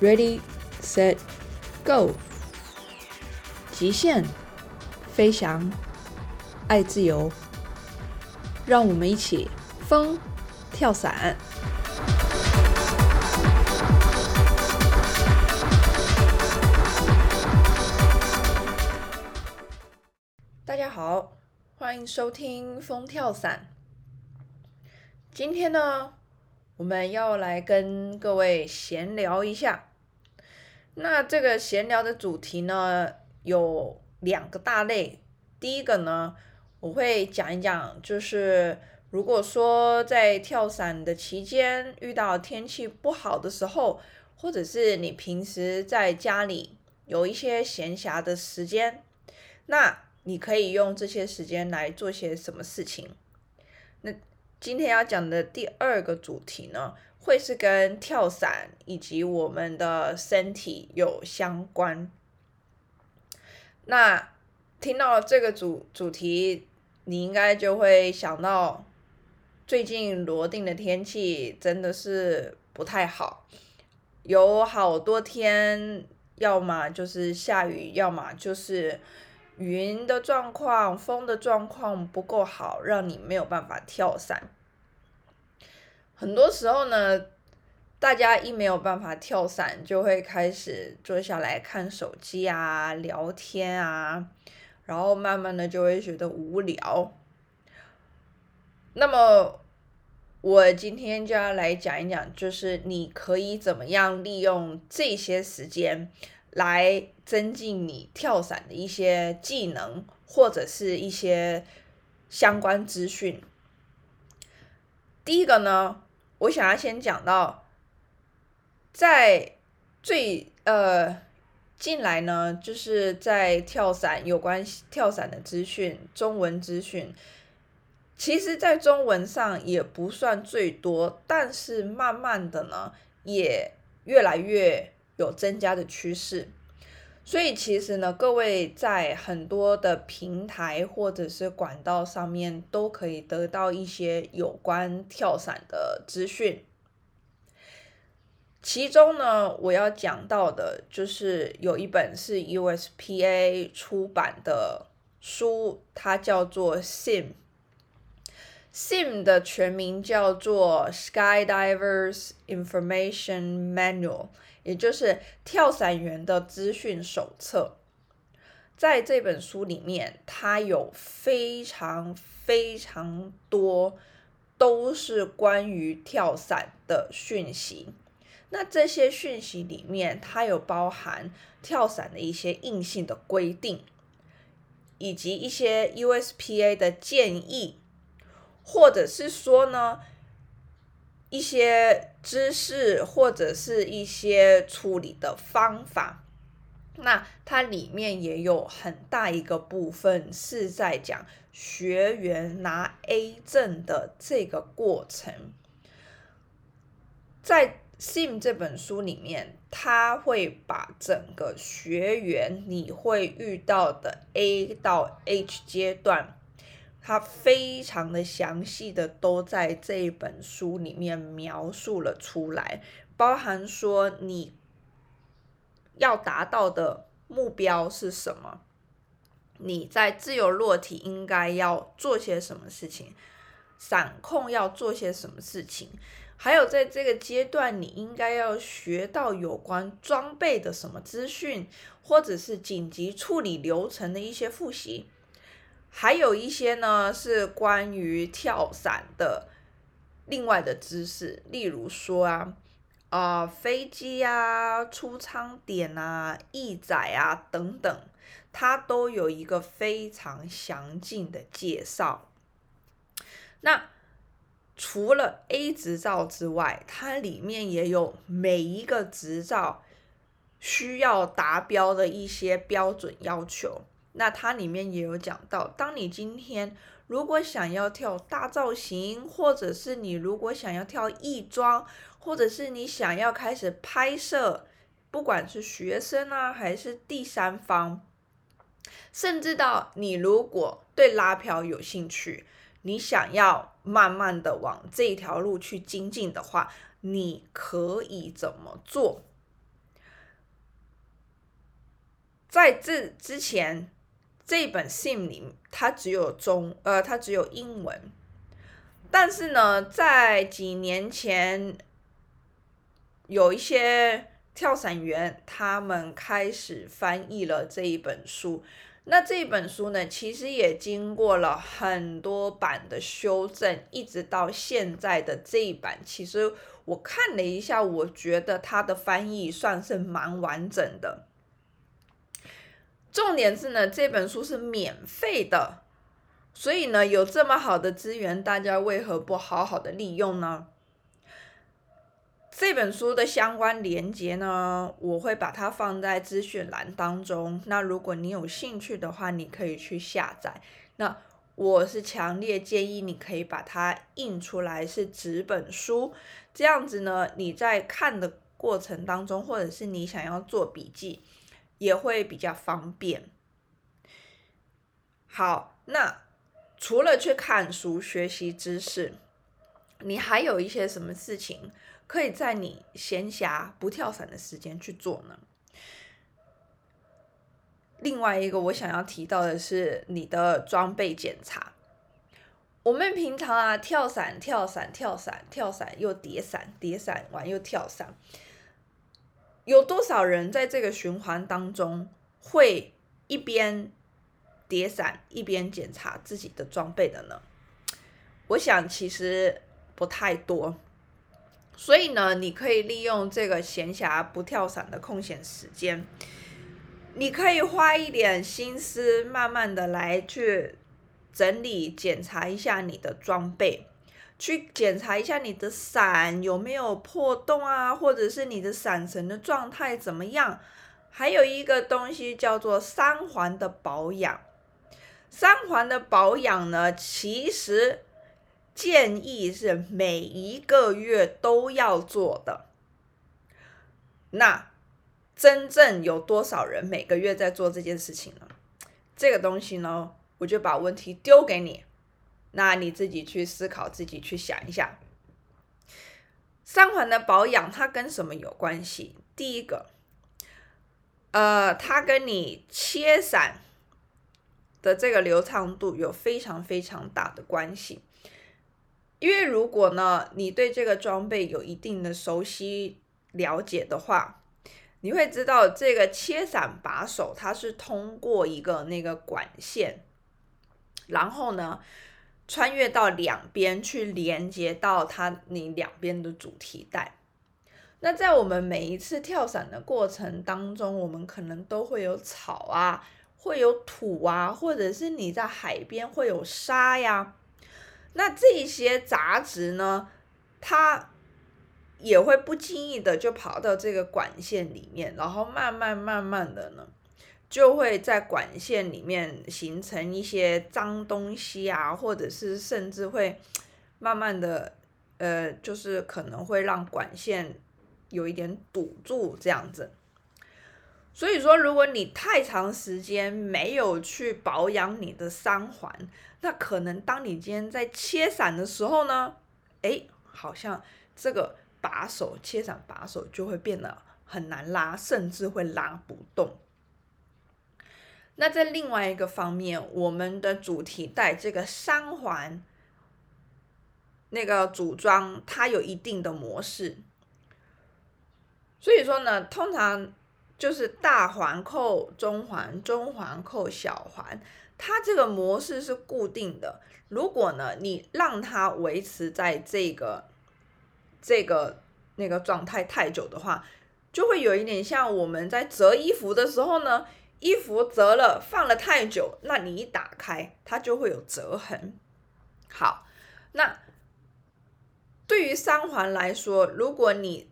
Ready, set, go。极限飞翔，爱自由，让我们一起风跳伞。大家好，欢迎收听风跳伞。今天呢？我们要来跟各位闲聊一下，那这个闲聊的主题呢有两个大类。第一个呢，我会讲一讲，就是如果说在跳伞的期间遇到天气不好的时候，或者是你平时在家里有一些闲暇的时间，那你可以用这些时间来做些什么事情？今天要讲的第二个主题呢，会是跟跳伞以及我们的身体有相关。那听到这个主主题，你应该就会想到，最近罗定的天气真的是不太好，有好多天，要么就是下雨，要么就是云的状况、风的状况不够好，让你没有办法跳伞。很多时候呢，大家一没有办法跳伞，就会开始坐下来看手机啊、聊天啊，然后慢慢的就会觉得无聊。那么，我今天就要来讲一讲，就是你可以怎么样利用这些时间来增进你跳伞的一些技能，或者是一些相关资讯。第一个呢。我想要先讲到，在最呃近来呢，就是在跳伞有关跳伞的资讯，中文资讯，其实，在中文上也不算最多，但是慢慢的呢，也越来越有增加的趋势。所以其实呢，各位在很多的平台或者是管道上面都可以得到一些有关跳伞的资讯。其中呢，我要讲到的就是有一本是 USPA 出版的书，它叫做 Sim。Sim 的全名叫做 Skydivers Information Manual。也就是跳伞员的资讯手册，在这本书里面，它有非常非常多都是关于跳伞的讯息。那这些讯息里面，它有包含跳伞的一些硬性的规定，以及一些 USPA 的建议，或者是说呢？一些知识或者是一些处理的方法，那它里面也有很大一个部分是在讲学员拿 A 证的这个过程。在《Sim》这本书里面，他会把整个学员你会遇到的 A 到 H 阶段。他非常的详细的都在这一本书里面描述了出来，包含说你要达到的目标是什么，你在自由落体应该要做些什么事情，伞控要做些什么事情，还有在这个阶段你应该要学到有关装备的什么资讯，或者是紧急处理流程的一些复习。还有一些呢是关于跳伞的另外的知识，例如说啊，啊飞机啊出舱点啊翼载啊等等，它都有一个非常详尽的介绍。那除了 A 执照之外，它里面也有每一个执照需要达标的一些标准要求。那它里面也有讲到，当你今天如果想要跳大造型，或者是你如果想要跳翼装，或者是你想要开始拍摄，不管是学生啊还是第三方，甚至到你如果对拉漂有兴趣，你想要慢慢的往这条路去精进的话，你可以怎么做？在这之前，这一本信里它只有中，呃，它只有英文。但是呢，在几年前，有一些跳伞员他们开始翻译了这一本书。那这本书呢，其实也经过了很多版的修正，一直到现在的这一版，其实我看了一下，我觉得它的翻译算是蛮完整的。重点是呢，这本书是免费的，所以呢，有这么好的资源，大家为何不好好的利用呢？这本书的相关连接呢，我会把它放在资讯栏当中。那如果你有兴趣的话，你可以去下载。那我是强烈建议你可以把它印出来，是纸本书，这样子呢，你在看的过程当中，或者是你想要做笔记。也会比较方便。好，那除了去看书学习知识，你还有一些什么事情可以在你闲暇不跳伞的时间去做呢？另外一个我想要提到的是你的装备检查。我们平常啊跳伞、跳伞、跳伞、跳伞又叠伞、叠伞完又跳伞。有多少人在这个循环当中会一边叠伞一边检查自己的装备的呢？我想其实不太多。所以呢，你可以利用这个闲暇不跳伞的空闲时间，你可以花一点心思，慢慢的来去整理检查一下你的装备。去检查一下你的伞有没有破洞啊，或者是你的伞绳的状态怎么样？还有一个东西叫做三环的保养。三环的保养呢，其实建议是每一个月都要做的。那真正有多少人每个月在做这件事情呢？这个东西呢，我就把问题丢给你。那你自己去思考，自己去想一下，三环的保养它跟什么有关系？第一个，呃，它跟你切伞的这个流畅度有非常非常大的关系。因为如果呢，你对这个装备有一定的熟悉了解的话，你会知道这个切伞把手它是通过一个那个管线，然后呢。穿越到两边去连接到它你两边的主题带。那在我们每一次跳伞的过程当中，我们可能都会有草啊，会有土啊，或者是你在海边会有沙呀。那这些杂质呢，它也会不经意的就跑到这个管线里面，然后慢慢慢慢的呢。就会在管线里面形成一些脏东西啊，或者是甚至会慢慢的，呃，就是可能会让管线有一点堵住这样子。所以说，如果你太长时间没有去保养你的三环，那可能当你今天在切伞的时候呢，哎，好像这个把手切伞把手就会变得很难拉，甚至会拉不动。那在另外一个方面，我们的主题带这个三环那个组装，它有一定的模式。所以说呢，通常就是大环扣中环，中环扣小环，它这个模式是固定的。如果呢，你让它维持在这个这个那个状态太久的话，就会有一点像我们在折衣服的时候呢。衣服折了，放了太久，那你一打开，它就会有折痕。好，那对于三环来说，如果你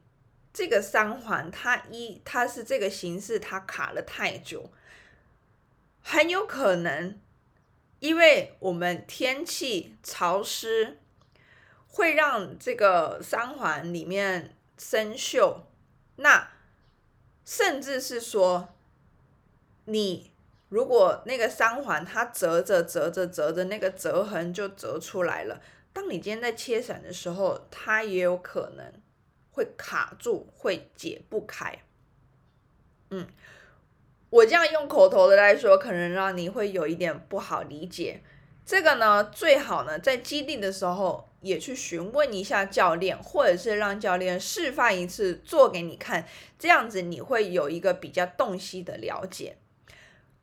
这个三环它一它是这个形式，它卡了太久，很有可能，因为我们天气潮湿，会让这个三环里面生锈，那甚至是说。你如果那个三环它折着折着折着，那个折痕就折出来了。当你今天在切伞的时候，它也有可能会卡住，会解不开。嗯，我这样用口头的来说，可能让你会有一点不好理解。这个呢，最好呢在基地的时候也去询问一下教练，或者是让教练示范一次做给你看，这样子你会有一个比较洞悉的了解。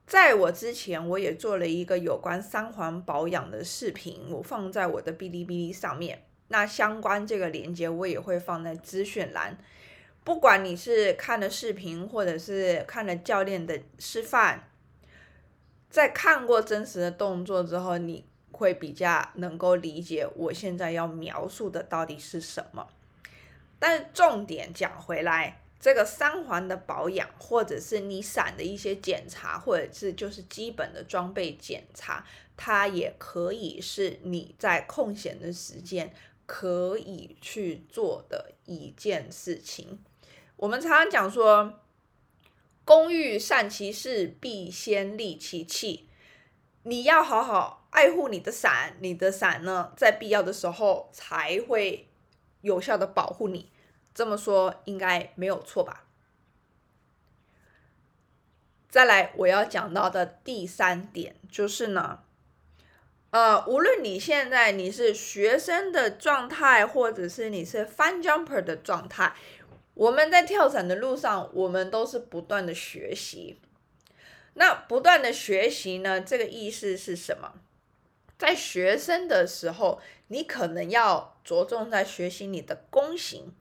在我之前，我也做了一个有关三环保养的视频，我放在我的哔哩哔哩上面。那相关这个链接我也会放在资讯栏。不管你是看了视频，或者是看了教练的示范，在看过真实的动作之后，你会比较能够理解我现在要描述的到底是什么。但重点讲回来。这个三环的保养，或者是你伞的一些检查，或者是就是基本的装备检查，它也可以是你在空闲的时间可以去做的一件事情。我们常常讲说，工欲善其事，必先利其器。你要好好爱护你的伞，你的伞呢，在必要的时候才会有效的保护你。这么说应该没有错吧？再来，我要讲到的第三点就是呢，呃，无论你现在你是学生的状态，或者是你是 fun jumper 的状态，我们在跳伞的路上，我们都是不断的学习。那不断的学习呢，这个意思是什么？在学生的时候，你可能要着重在学习你的弓形。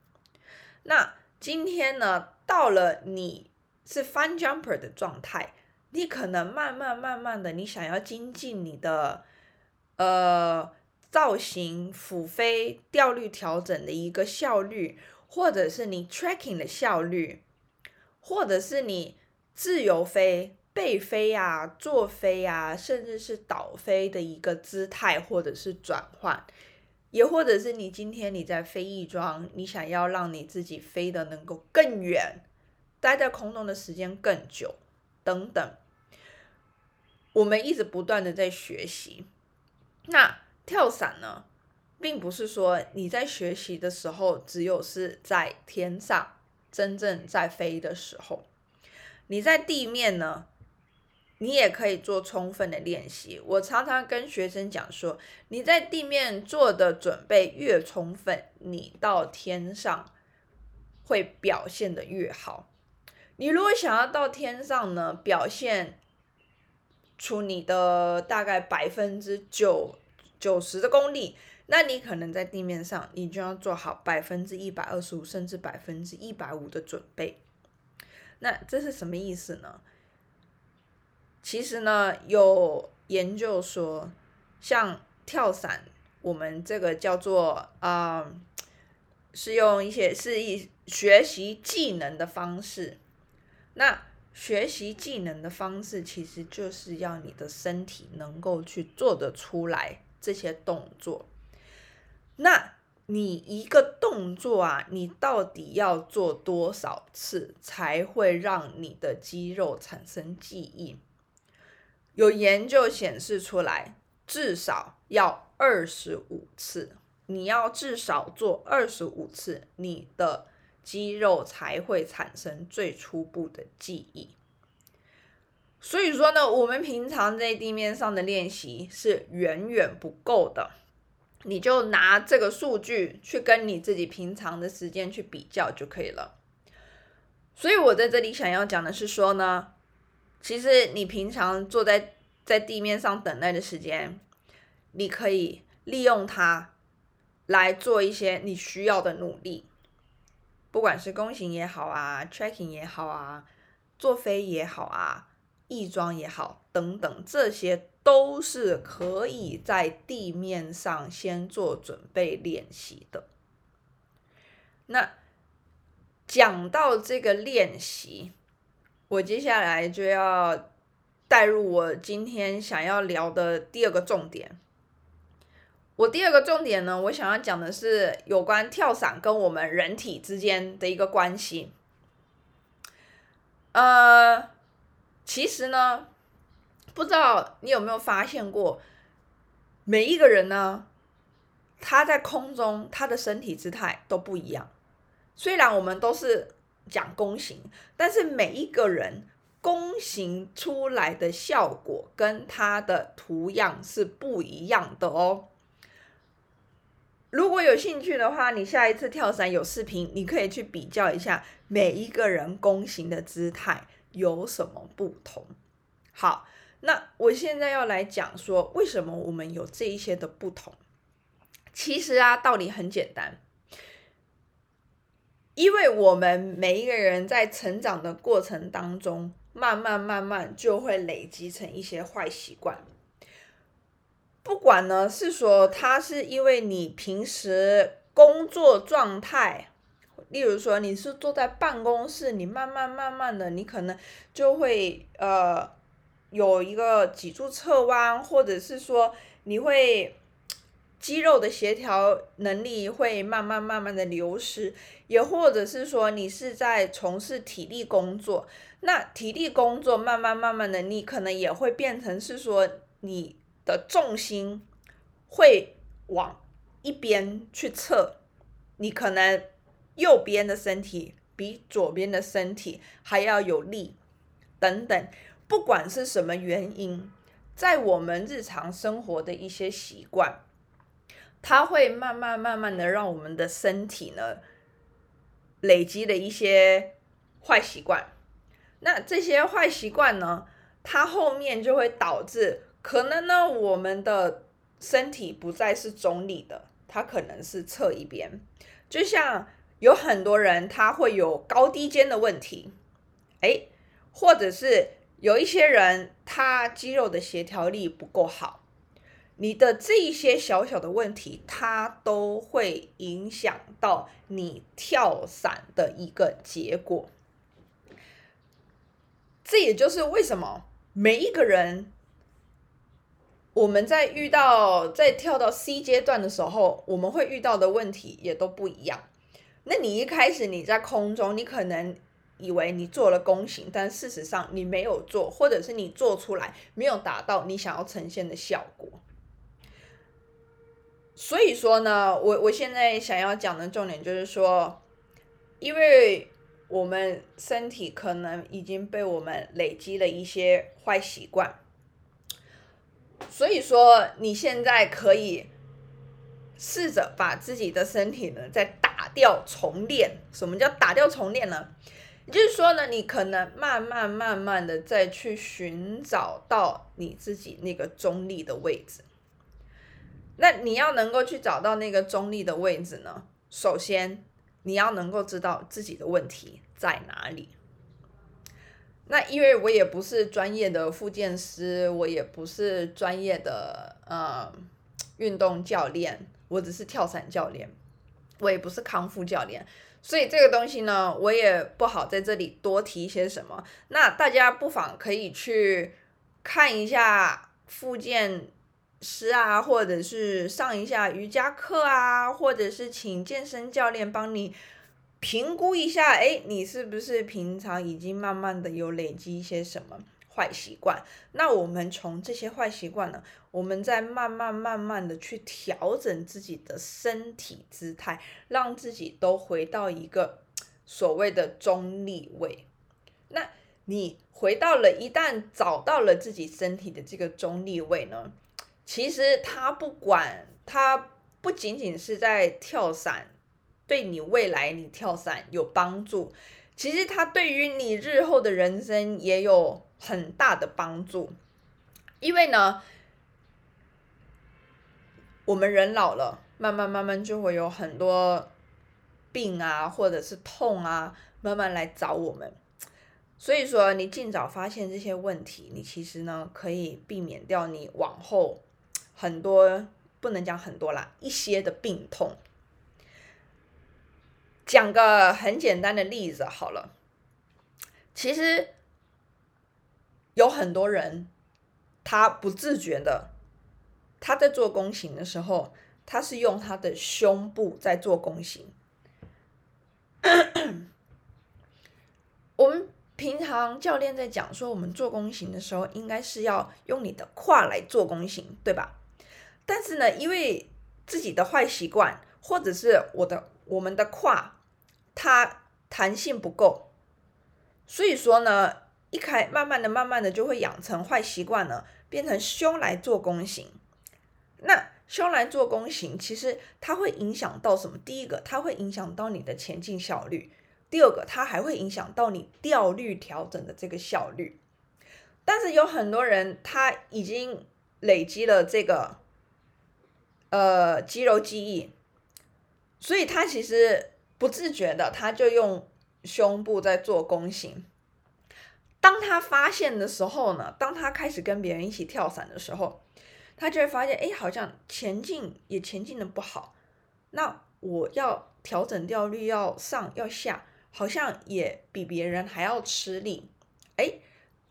那今天呢，到了你是 fun jumper 的状态，你可能慢慢慢慢的，你想要精进你的呃造型、俯飞、调率调整的一个效率，或者是你 tracking 的效率，或者是你自由飞、背飞啊、坐飞啊，甚至是倒飞的一个姿态，或者是转换。也或者是你今天你在飞翼装，你想要让你自己飞的能够更远，待在空中的时间更久，等等。我们一直不断的在学习。那跳伞呢，并不是说你在学习的时候只有是在天上真正在飞的时候，你在地面呢。你也可以做充分的练习。我常常跟学生讲说，你在地面做的准备越充分，你到天上会表现的越好。你如果想要到天上呢，表现出你的大概百分之九九十的功力，那你可能在地面上，你就要做好百分之一百二十五，甚至百分之一百五的准备。那这是什么意思呢？其实呢，有研究说，像跳伞，我们这个叫做啊，是用一些是一学习技能的方式。那学习技能的方式，其实就是要你的身体能够去做得出来这些动作。那你一个动作啊，你到底要做多少次，才会让你的肌肉产生记忆？有研究显示出来，至少要二十五次，你要至少做二十五次，你的肌肉才会产生最初步的记忆。所以说呢，我们平常在地面上的练习是远远不够的，你就拿这个数据去跟你自己平常的时间去比较就可以了。所以我在这里想要讲的是说呢。其实你平常坐在在地面上等待的时间，你可以利用它来做一些你需要的努力，不管是弓形也好啊，tracking 也好啊，坐飞也好啊，翼装也好等等，这些都是可以在地面上先做准备练习的。那讲到这个练习。我接下来就要带入我今天想要聊的第二个重点。我第二个重点呢，我想要讲的是有关跳伞跟我们人体之间的一个关系。呃，其实呢，不知道你有没有发现过，每一个人呢，他在空中他的身体姿态都不一样。虽然我们都是讲弓形，但是每一个人弓形出来的效果跟它的图样是不一样的哦。如果有兴趣的话，你下一次跳伞有视频，你可以去比较一下每一个人弓形的姿态有什么不同。好，那我现在要来讲说，为什么我们有这一些的不同？其实啊，道理很简单，因为我们每一个人在成长的过程当中，慢慢慢慢就会累积成一些坏习惯。不管呢，是说他是因为你平时工作状态，例如说你是坐在办公室，你慢慢慢慢的，你可能就会呃有一个脊柱侧弯，或者是说你会肌肉的协调能力会慢慢慢慢的流失，也或者是说你是在从事体力工作，那体力工作慢慢慢慢的，你可能也会变成是说你。的重心会往一边去侧，你可能右边的身体比左边的身体还要有力，等等，不管是什么原因，在我们日常生活的一些习惯，它会慢慢慢慢的让我们的身体呢累积了一些坏习惯，那这些坏习惯呢，它后面就会导致。可能呢，我们的身体不再是中立的，它可能是侧一边。就像有很多人他会有高低肩的问题，哎，或者是有一些人他肌肉的协调力不够好，你的这一些小小的问题，它都会影响到你跳伞的一个结果。这也就是为什么每一个人。我们在遇到在跳到 C 阶段的时候，我们会遇到的问题也都不一样。那你一开始你在空中，你可能以为你做了弓形，但事实上你没有做，或者是你做出来没有达到你想要呈现的效果。所以说呢，我我现在想要讲的重点就是说，因为我们身体可能已经被我们累积了一些坏习惯。所以说，你现在可以试着把自己的身体呢再打掉重练。什么叫打掉重练呢？就是说呢，你可能慢慢慢慢的再去寻找到你自己那个中立的位置。那你要能够去找到那个中立的位置呢，首先你要能够知道自己的问题在哪里。那因为我也不是专业的复健师，我也不是专业的呃运动教练，我只是跳伞教练，我也不是康复教练，所以这个东西呢，我也不好在这里多提些什么。那大家不妨可以去看一下复健师啊，或者是上一下瑜伽课啊，或者是请健身教练帮你。评估一下，哎，你是不是平常已经慢慢的有累积一些什么坏习惯？那我们从这些坏习惯呢，我们再慢慢慢慢的去调整自己的身体姿态，让自己都回到一个所谓的中立位。那你回到了，一旦找到了自己身体的这个中立位呢，其实他不管他不仅仅是在跳伞。对你未来你跳伞有帮助，其实他对于你日后的人生也有很大的帮助，因为呢，我们人老了，慢慢慢慢就会有很多病啊，或者是痛啊，慢慢来找我们。所以说，你尽早发现这些问题，你其实呢可以避免掉你往后很多不能讲很多啦，一些的病痛。讲个很简单的例子好了，其实有很多人他不自觉的，他在做弓形的时候，他是用他的胸部在做弓形。我们平常教练在讲说我们做弓形的时候，应该是要用你的胯来做弓形，对吧？但是呢，因为自己的坏习惯，或者是我的我们的胯它弹性不够，所以说呢，一开慢慢的、慢慢的就会养成坏习惯呢，变成胸来做弓形。那胸来做弓形，其实它会影响到什么？第一个，它会影响到你的前进效率；第二个，它还会影响到你调率调整的这个效率。但是有很多人他已经累积了这个呃肌肉记忆，所以他其实不自觉的他就用胸部在做弓形。当他发现的时候呢，当他开始跟别人一起跳伞的时候。他就会发现，哎，好像前进也前进的不好，那我要调整调率，要上要下，好像也比别人还要吃力。哎，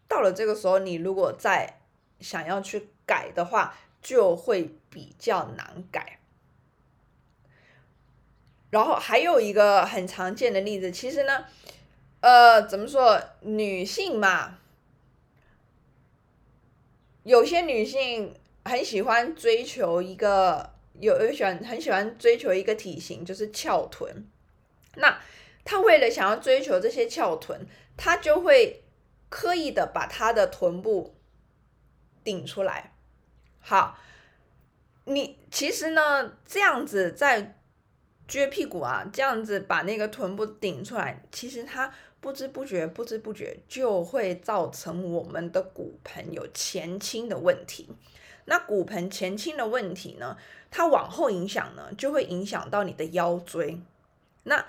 到了这个时候，你如果再想要去改的话，就会比较难改。然后还有一个很常见的例子，其实呢，呃，怎么说，女性嘛，有些女性。很喜欢追求一个有有喜欢很喜欢追求一个体型，就是翘臀。那她为了想要追求这些翘臀，她就会刻意的把她的臀部顶出来。好，你其实呢这样子在撅屁股啊，这样子把那个臀部顶出来，其实它不知不觉不知不觉就会造成我们的骨盆有前倾的问题。那骨盆前倾的问题呢？它往后影响呢，就会影响到你的腰椎。那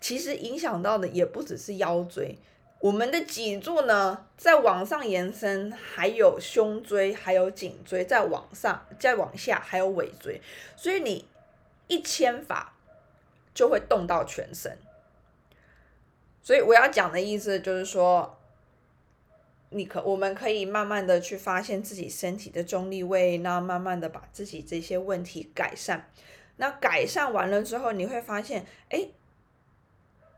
其实影响到的也不只是腰椎，我们的脊柱呢，在往上延伸，还有胸椎，还有颈椎，再往上，再往下，还有尾椎。所以你一牵法，就会动到全身。所以我要讲的意思就是说。你可，我们可以慢慢的去发现自己身体的中立位，那慢慢的把自己这些问题改善。那改善完了之后，你会发现，哎，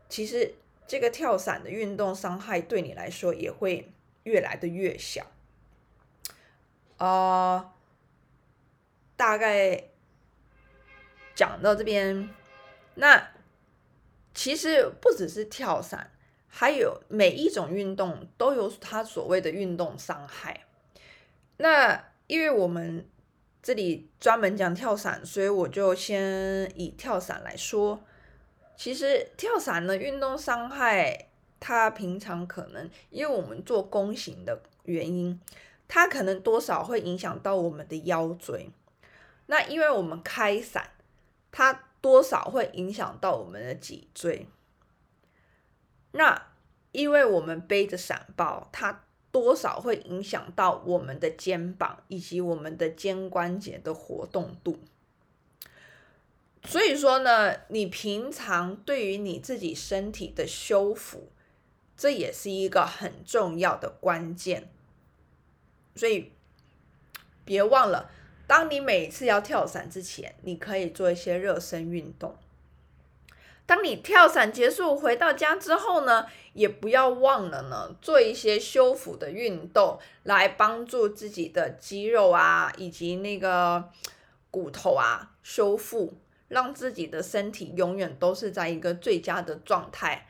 其实这个跳伞的运动伤害对你来说也会越来的越小。啊，大概讲到这边，那其实不只是跳伞。还有每一种运动都有它所谓的运动伤害。那因为我们这里专门讲跳伞，所以我就先以跳伞来说。其实跳伞的运动伤害，它平常可能因为我们做弓形的原因，它可能多少会影响到我们的腰椎。那因为我们开伞，它多少会影响到我们的脊椎。那因为我们背着伞包，它多少会影响到我们的肩膀以及我们的肩关节的活动度。所以说呢，你平常对于你自己身体的修复，这也是一个很重要的关键。所以别忘了，当你每次要跳伞之前，你可以做一些热身运动。当你跳伞结束回到家之后呢，也不要忘了呢，做一些修复的运动，来帮助自己的肌肉啊，以及那个骨头啊修复，让自己的身体永远都是在一个最佳的状态，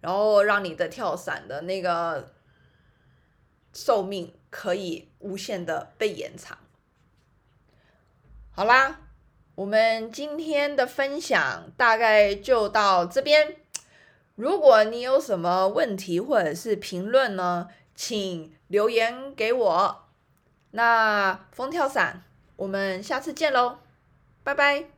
然后让你的跳伞的那个寿命可以无限的被延长。好啦。我们今天的分享大概就到这边。如果你有什么问题或者是评论呢，请留言给我。那风跳伞，我们下次见喽，拜拜。